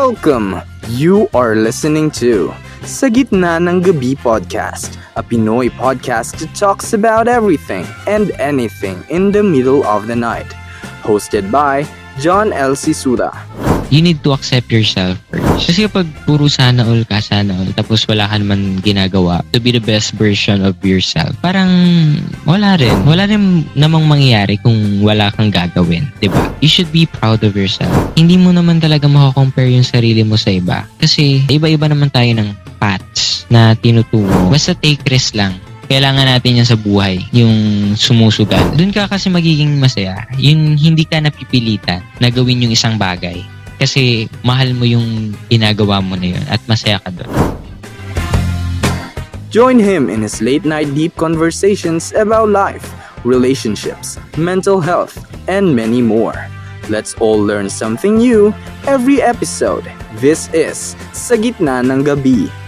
Welcome! You are listening to Sa Gitna ng Gabi Podcast, a Pinoy podcast that talks about everything and anything in the middle of the night. Hosted by John L. Sisuda. you need to accept yourself first. Kasi kapag puro sana all ka, sana all, tapos wala ka naman ginagawa to be the best version of yourself, parang wala rin. Wala rin namang mangyayari kung wala kang gagawin. ba? You should be proud of yourself. Hindi mo naman talaga makakompare yung sarili mo sa iba. Kasi iba-iba naman tayo ng paths na tinutungo. Basta take risk lang kailangan natin yan sa buhay, yung sumusugal. Doon ka kasi magiging masaya. Yung hindi ka napipilitan na gawin yung isang bagay. Kasi mahal mo yung ginagawa mo na yun at masaya ka doon. Join him in his late night deep conversations about life, relationships, mental health, and many more. Let's all learn something new every episode. This is Sa Gitna ng Gabi.